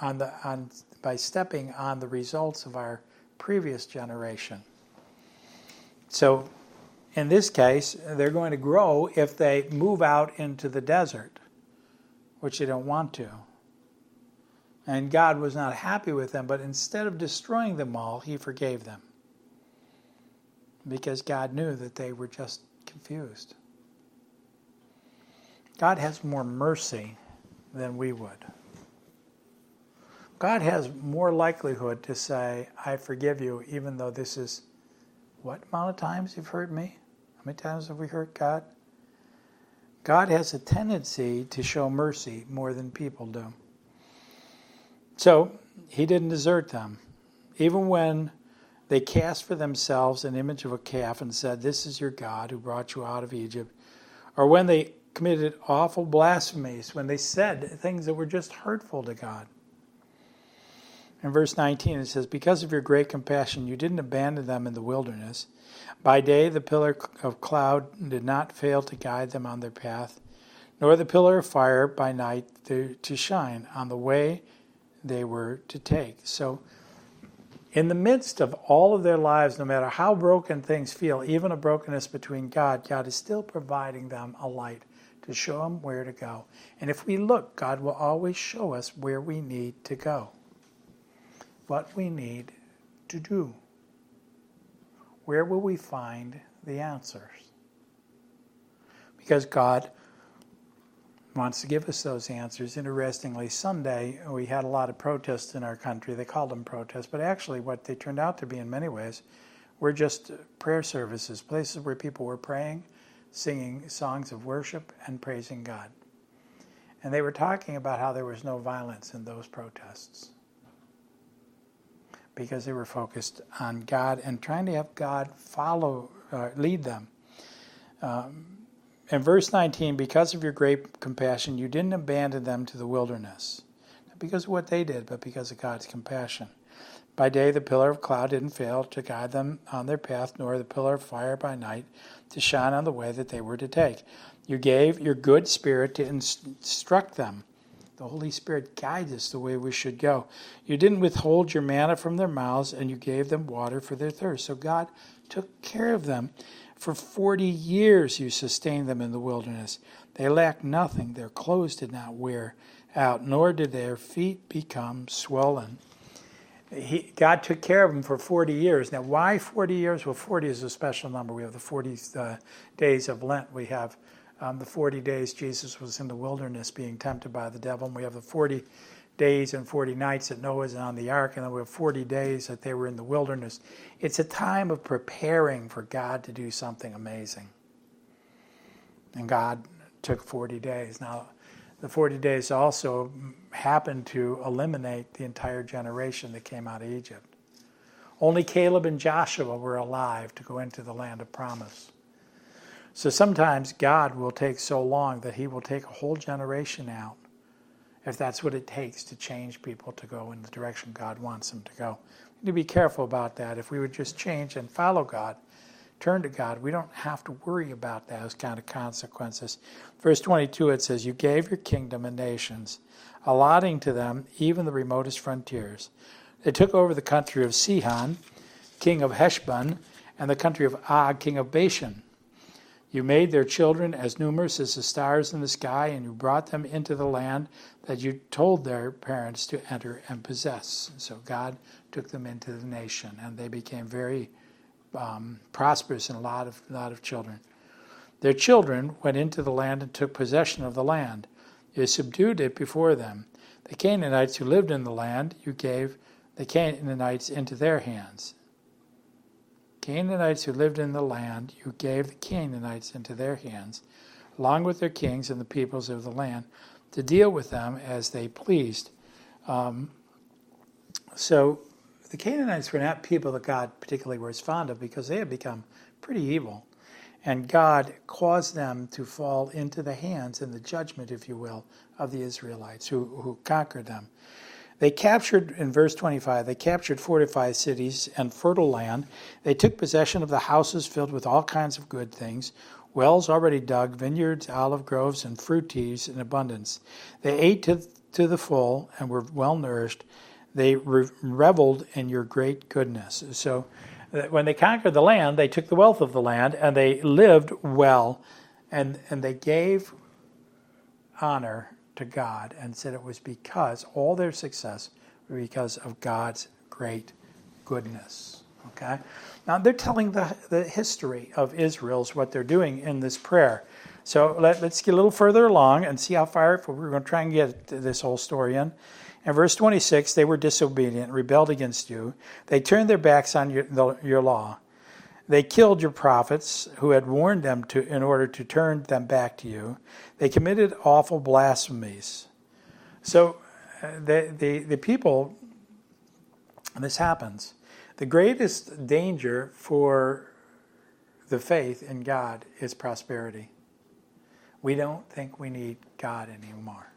on the on by stepping on the results of our previous generation. So, in this case, they're going to grow if they move out into the desert, which they don't want to. And God was not happy with them, but instead of destroying them all, He forgave them. Because God knew that they were just confused. God has more mercy than we would. God has more likelihood to say, I forgive you, even though this is what amount of times you've hurt me? How many times have we hurt God? God has a tendency to show mercy more than people do. So he didn't desert them. Even when they cast for themselves an image of a calf and said, This is your God who brought you out of Egypt, or when they committed awful blasphemies, when they said things that were just hurtful to God. In verse 19, it says, Because of your great compassion, you didn't abandon them in the wilderness. By day, the pillar of cloud did not fail to guide them on their path, nor the pillar of fire by night to, shine on the way they were to take. So, in the midst of all of their lives, no matter how broken things feel, even a brokenness between God, God is still providing them a light to show them where to go. And if we look, God will always show us where we need to go, what we need to do. Where will we find the answers? Because God wants to give us those answers. Interestingly, Sunday we had a lot of protests in our country. They called them protests, but actually, what they turned out to be in many ways were just prayer services, places where people were praying, singing songs of worship, and praising God. And they were talking about how there was no violence in those protests because they were focused on God and trying to have God follow, uh, lead them. Um, in verse 19, because of your great compassion, you didn't abandon them to the wilderness. Not because of what they did, but because of God's compassion. By day, the pillar of cloud didn't fail to guide them on their path, nor the pillar of fire by night to shine on the way that they were to take. You gave your good spirit to instruct them. The Holy Spirit guides us the way we should go. You didn't withhold your manna from their mouths, and you gave them water for their thirst. So God took care of them for forty years you sustained them in the wilderness. They lacked nothing. Their clothes did not wear out, nor did their feet become swollen. He, God took care of them for 40 years. Now, why 40 years? Well, 40 is a special number. We have the 40 uh, days of Lent. We have um, the 40 days Jesus was in the wilderness being tempted by the devil. And we have the 40 days and 40 nights that Noah was on the ark, and then we have 40 days that they were in the wilderness. It's a time of preparing for God to do something amazing. And God took 40 days. Now, the 40 days also happened to eliminate the entire generation that came out of Egypt. Only Caleb and Joshua were alive to go into the land of promise. So sometimes God will take so long that he will take a whole generation out if that's what it takes to change people to go in the direction God wants them to go. We need to be careful about that. If we would just change and follow God, turn to God, we don't have to worry about those kind of consequences. Verse 22, it says, You gave your kingdom and nations, allotting to them even the remotest frontiers. They took over the country of Sihon, king of Heshbon, and the country of Og, king of Bashan. You made their children as numerous as the stars in the sky, and you brought them into the land that you told their parents to enter and possess. So God took them into the nation, and they became very um, prosperous and a lot of lot of children. Their children went into the land and took possession of the land. You subdued it before them. The Canaanites who lived in the land, you gave the Canaanites into their hands. Canaanites who lived in the land, you gave the Canaanites into their hands, along with their kings and the peoples of the land, to deal with them as they pleased. Um, so the Canaanites were not people that God particularly was fond of because they had become pretty evil. And God caused them to fall into the hands and the judgment, if you will, of the Israelites who, who conquered them. They captured, in verse 25, they captured fortified cities and fertile land. They took possession of the houses filled with all kinds of good things, wells already dug, vineyards, olive groves, and fruit trees in abundance. They ate to, to the full and were well nourished. They re- reveled in your great goodness. So, uh, when they conquered the land, they took the wealth of the land and they lived well, and, and they gave honor to God and said it was because all their success was because of God's great goodness. Okay? Now they're telling the, the history of Israel's what they're doing in this prayer. So let, us get a little further along and see how far we're going to try and get this whole story in. In verse 26, they were disobedient, rebelled against you. They turned their backs on your, the, your law. They killed your prophets who had warned them to, in order to turn them back to you. They committed awful blasphemies. So uh, the, the, the people, this happens. The greatest danger for the faith in God is prosperity. We don't think we need God anymore.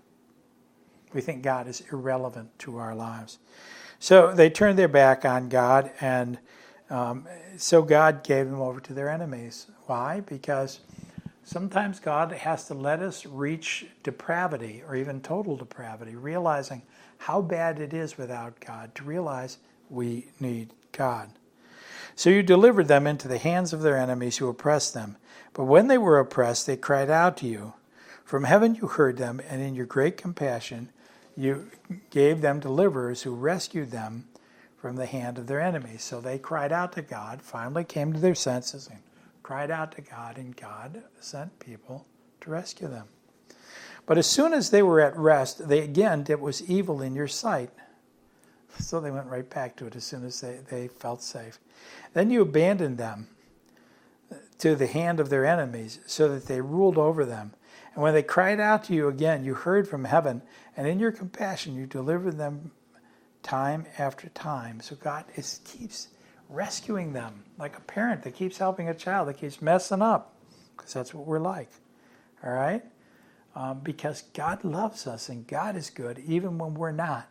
We think God is irrelevant to our lives. So they turned their back on God and um, so God gave them over to their enemies. Why? Because sometimes God has to let us reach depravity or even total depravity, realizing how bad it is without God, to realize we need God. So you delivered them into the hands of their enemies who oppressed them. But when they were oppressed, they cried out to you. From heaven you heard them, and in your great compassion you gave them deliverers who rescued them from the hand of their enemies. So they cried out to God, finally came to their senses, and cried out to God, and God sent people to rescue them. But as soon as they were at rest, they again did what was evil in your sight. So they went right back to it as soon as they, they felt safe. Then you abandoned them to the hand of their enemies, so that they ruled over them. And when they cried out to you again, you heard from heaven, and in your compassion you delivered them time after time. So God is, keeps rescuing them like a parent that keeps helping a child that keeps messing up, because that's what we're like. All right? Um, because God loves us and God is good even when we're not.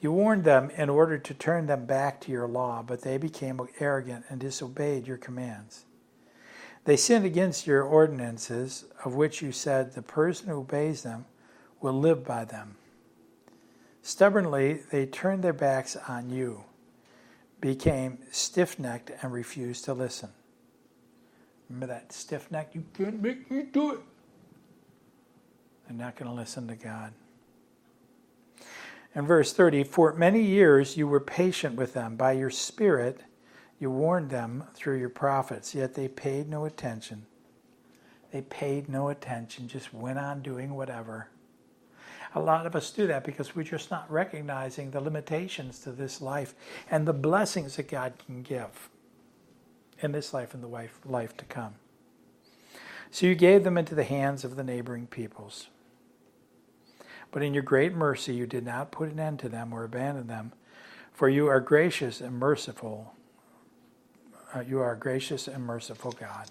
You warned them in order to turn them back to your law, but they became arrogant and disobeyed your commands. They sinned against your ordinances, of which you said, The person who obeys them will live by them. Stubbornly, they turned their backs on you, became stiff necked, and refused to listen. Remember that stiff necked? You can't make me do it. They're not going to listen to God. In verse 30, for many years you were patient with them. By your Spirit, you warned them through your prophets, yet they paid no attention. They paid no attention, just went on doing whatever. A lot of us do that because we're just not recognizing the limitations to this life and the blessings that God can give in this life and the life, life to come. So you gave them into the hands of the neighboring peoples. But in your great mercy, you did not put an end to them or abandon them, for you are gracious and merciful. Uh, you are gracious and merciful God,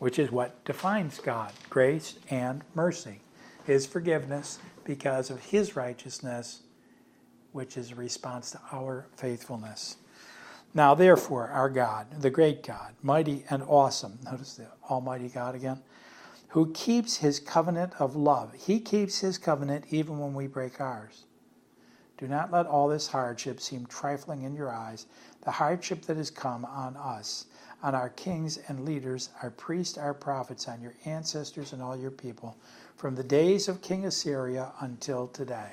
which is what defines God grace and mercy, His forgiveness because of his righteousness, which is a response to our faithfulness. Now, therefore, our God, the great God, mighty and awesome, notice the Almighty God again, who keeps his covenant of love. He keeps his covenant even when we break ours. Do not let all this hardship seem trifling in your eyes, the hardship that has come on us, on our kings and leaders, our priests, our prophets, on your ancestors and all your people from the days of King Assyria until today.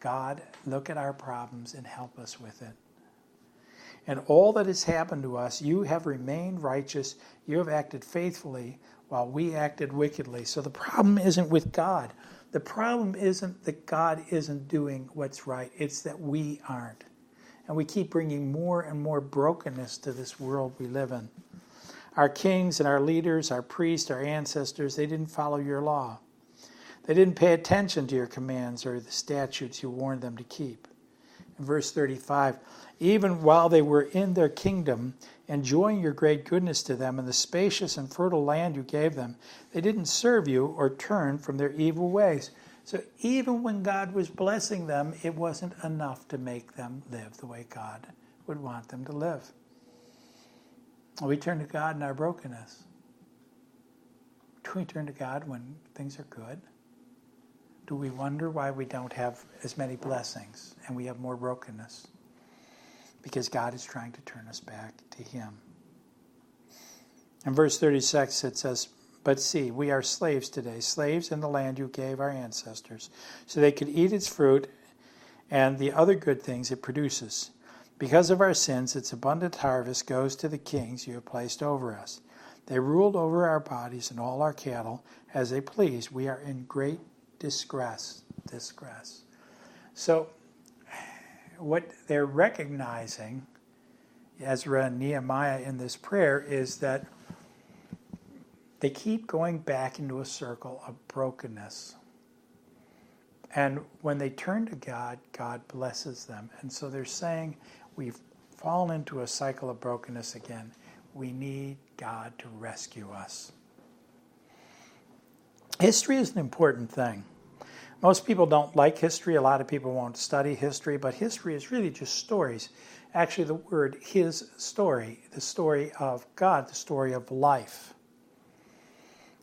God, look at our problems and help us with it. And all that has happened to us, you have remained righteous, you have acted faithfully while we acted wickedly. So the problem isn't with God, The problem isn't that God isn't doing what's right, it's that we aren't. And we keep bringing more and more brokenness to this world we live in. Our kings and our leaders, our priests, our ancestors, they didn't follow your law. They didn't pay attention to your commands or the statutes you warned them to keep. In verse 35, even while they were in their kingdom, enjoying your great goodness to them and the spacious and fertile land you gave them, they didn't serve you or turn from their evil ways. So even when God was blessing them, it wasn't enough to make them live the way God would want them to live. We turn to God in our brokenness. Do we turn to God when things are good? Do we wonder why we don't have as many blessings and we have more brokenness? Because God is trying to turn us back to Him. In verse 36, it says, But see, we are slaves today, slaves in the land you gave our ancestors, so they could eat its fruit and the other good things it produces. Because of our sins, its abundant harvest goes to the kings you have placed over us. They ruled over our bodies and all our cattle as they pleased. We are in great distress. Distress. So, what they're recognizing, Ezra and Nehemiah in this prayer, is that they keep going back into a circle of brokenness. And when they turn to God, God blesses them. And so they're saying, We've fallen into a cycle of brokenness again. We need God to rescue us. History is an important thing. Most people don't like history. A lot of people won't study history, but history is really just stories. Actually, the word his story, the story of God, the story of life.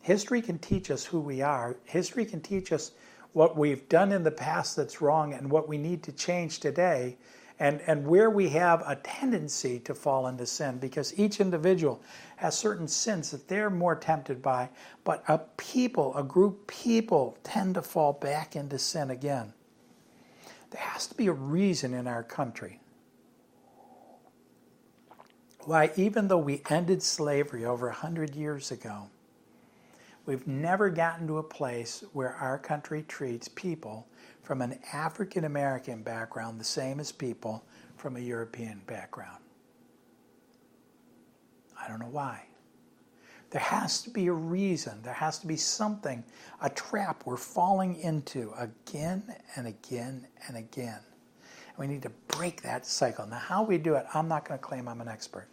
History can teach us who we are. History can teach us what we've done in the past that's wrong and what we need to change today and, and where we have a tendency to fall into sin because each individual has certain sins that they're more tempted by, but a people, a group people tend to fall back into sin again. There has to be a reason in our country why, even though we ended slavery over 100 years ago, we've never gotten to a place where our country treats people from an African American background the same as people from a European background. I don't know why. There has to be a reason. There has to be something, a trap we're falling into again and again and again. We need to break that cycle. Now, how we do it, I'm not going to claim I'm an expert.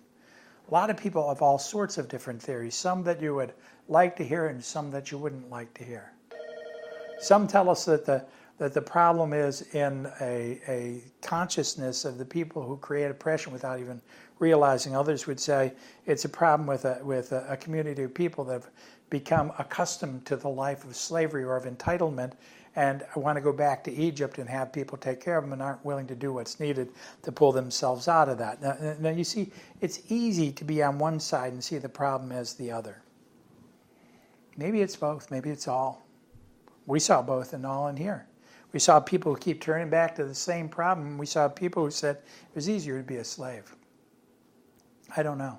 A lot of people have all sorts of different theories, some that you would like to hear and some that you wouldn't like to hear. Some tell us that the that the problem is in a, a consciousness of the people who create oppression without even realizing. Others would say it's a problem with a, with a, a community of people that have become accustomed to the life of slavery or of entitlement and want to go back to Egypt and have people take care of them and aren't willing to do what's needed to pull themselves out of that. Now, now, you see, it's easy to be on one side and see the problem as the other. Maybe it's both, maybe it's all. We saw both and all in here. We saw people who keep turning back to the same problem. We saw people who said it was easier to be a slave. I don't know.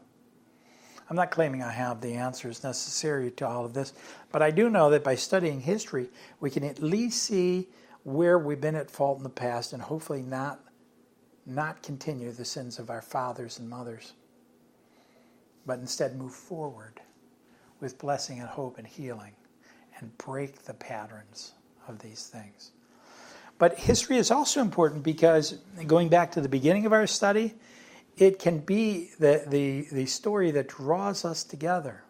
I'm not claiming I have the answers necessary to all of this, but I do know that by studying history, we can at least see where we've been at fault in the past and hopefully not not continue the sins of our fathers and mothers, but instead move forward with blessing and hope and healing and break the patterns of these things. But history is also important because, going back to the beginning of our study, it can be the, the, the story that draws us together.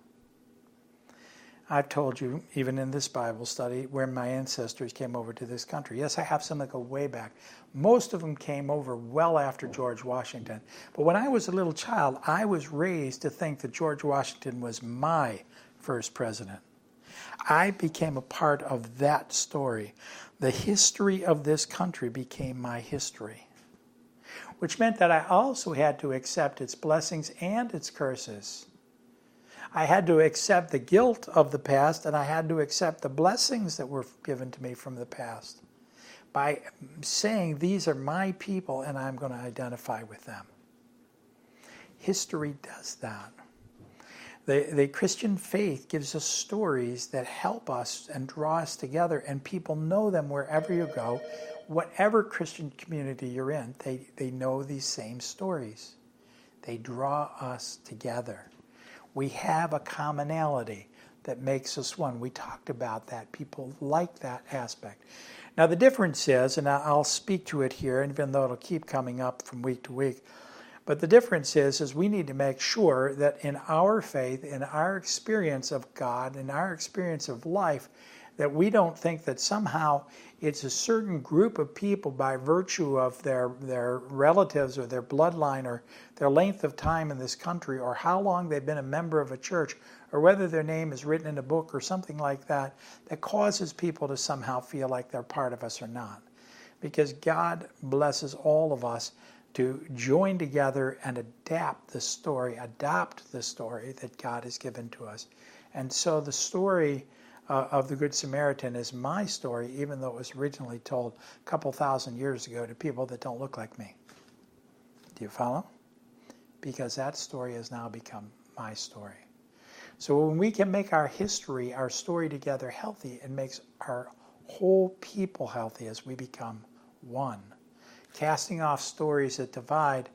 I've told you, even in this Bible study, where my ancestors came over to this country. Yes, I have some that go way back. Most of them came over well after George Washington. But when I was a little child, I was raised to think that George Washington was my first president. I became a part of that story the history of this country became my history, which meant that I also had to accept its blessings and its curses. I had to accept the guilt of the past and I had to accept the blessings that were given to me from the past by saying, These are my people and I'm going to identify with them. History does that. The, the Christian faith gives us stories that help us and draw us together, and people know them wherever you go. Whatever Christian community you're in, they, they know these same stories. They draw us together. We have a commonality that makes us one. We talked about that. People like that aspect. Now, the difference is, and I'll speak to it here, even though it'll keep coming up from week to week, but the difference is, is we need to make sure that in our faith, in our experience of God, in our experience of life, that we don't think that somehow it's a certain group of people by virtue of their, their relatives or their bloodline or their length of time in this country or how long they've been a member of a church or whether their name is written in a book or something like that that causes people to somehow feel like they're part of us or not. Because God blesses all of us to join together and adapt the story, adopt the story that God has given to us. And so the story uh, of the Good Samaritan is my story, even though it was originally told a couple thousand years ago to people that don't look like me. Do you follow? Because that story has now become my story. So when we can make our history, our story together healthy, it makes our whole people healthy as we become one casting off stories that divide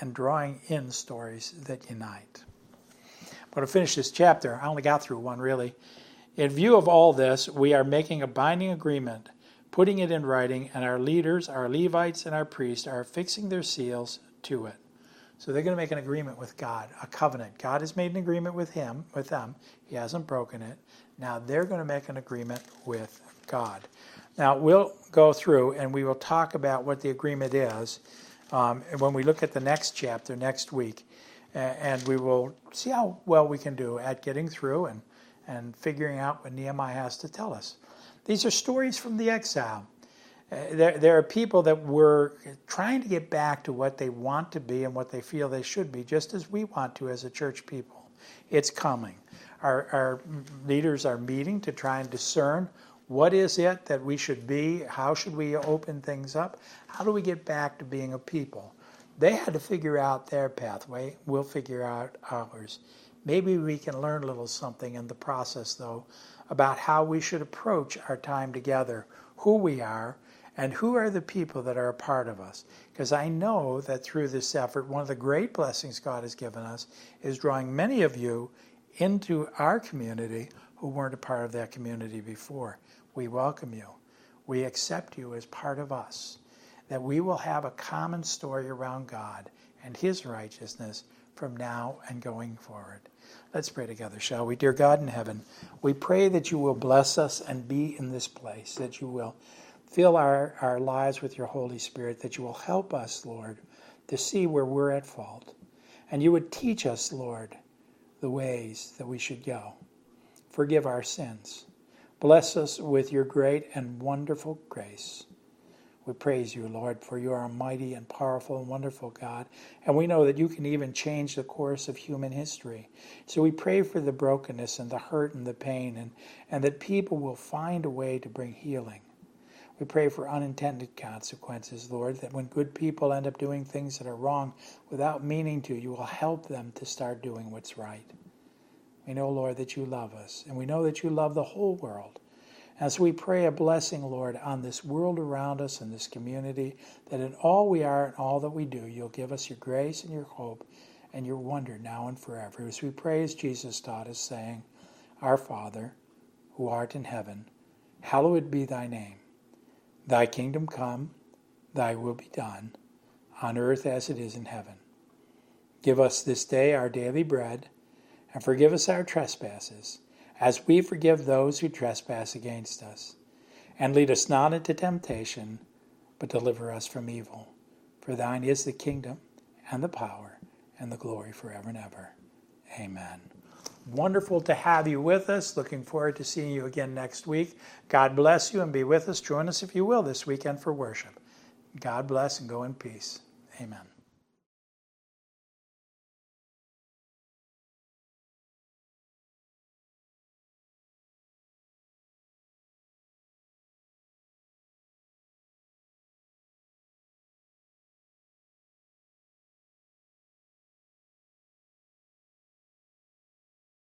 and drawing in stories that unite. But to finish this chapter, I only got through one really. In view of all this, we are making a binding agreement, putting it in writing, and our leaders, our Levites, and our priests are fixing their seals to it. So they're going to make an agreement with God, a covenant. God has made an agreement with him, with them. He hasn't broken it. Now they're going to make an agreement with God. Now, we'll go through and we will talk about what the agreement is um, when we look at the next chapter next week. And we will see how well we can do at getting through and, and figuring out what Nehemiah has to tell us. These are stories from the exile. Uh, there, there are people that were trying to get back to what they want to be and what they feel they should be, just as we want to as a church people. It's coming. Our, our leaders are meeting to try and discern what is it that we should be? How should we open things up? How do we get back to being a people? They had to figure out their pathway. We'll figure out ours. Maybe we can learn a little something in the process, though, about how we should approach our time together, who we are, and who are the people that are a part of us. Because I know that through this effort, one of the great blessings God has given us is drawing many of you into our community who weren't a part of that community before. We welcome you. We accept you as part of us. That we will have a common story around God and His righteousness from now and going forward. Let's pray together, shall we? Dear God in heaven, we pray that you will bless us and be in this place, that you will fill our, our lives with your Holy Spirit, that you will help us, Lord, to see where we're at fault. And you would teach us, Lord, the ways that we should go. Forgive our sins. Bless us with your great and wonderful grace. We praise you, Lord, for you are a mighty and powerful and wonderful God. And we know that you can even change the course of human history. So we pray for the brokenness and the hurt and the pain, and, and that people will find a way to bring healing. We pray for unintended consequences, Lord, that when good people end up doing things that are wrong without meaning to, you will help them to start doing what's right. We know, Lord, that you love us, and we know that you love the whole world. As we pray a blessing, Lord, on this world around us and this community, that in all we are and all that we do, you'll give us your grace and your hope and your wonder now and forever. As we pray, as Jesus taught us, saying, Our Father, who art in heaven, hallowed be thy name. Thy kingdom come, thy will be done, on earth as it is in heaven. Give us this day our daily bread and forgive us our trespasses, as we forgive those who trespass against us. And lead us not into temptation, but deliver us from evil. For thine is the kingdom, and the power, and the glory forever and ever. Amen. Wonderful to have you with us. Looking forward to seeing you again next week. God bless you and be with us. Join us if you will this weekend for worship. God bless and go in peace. Amen.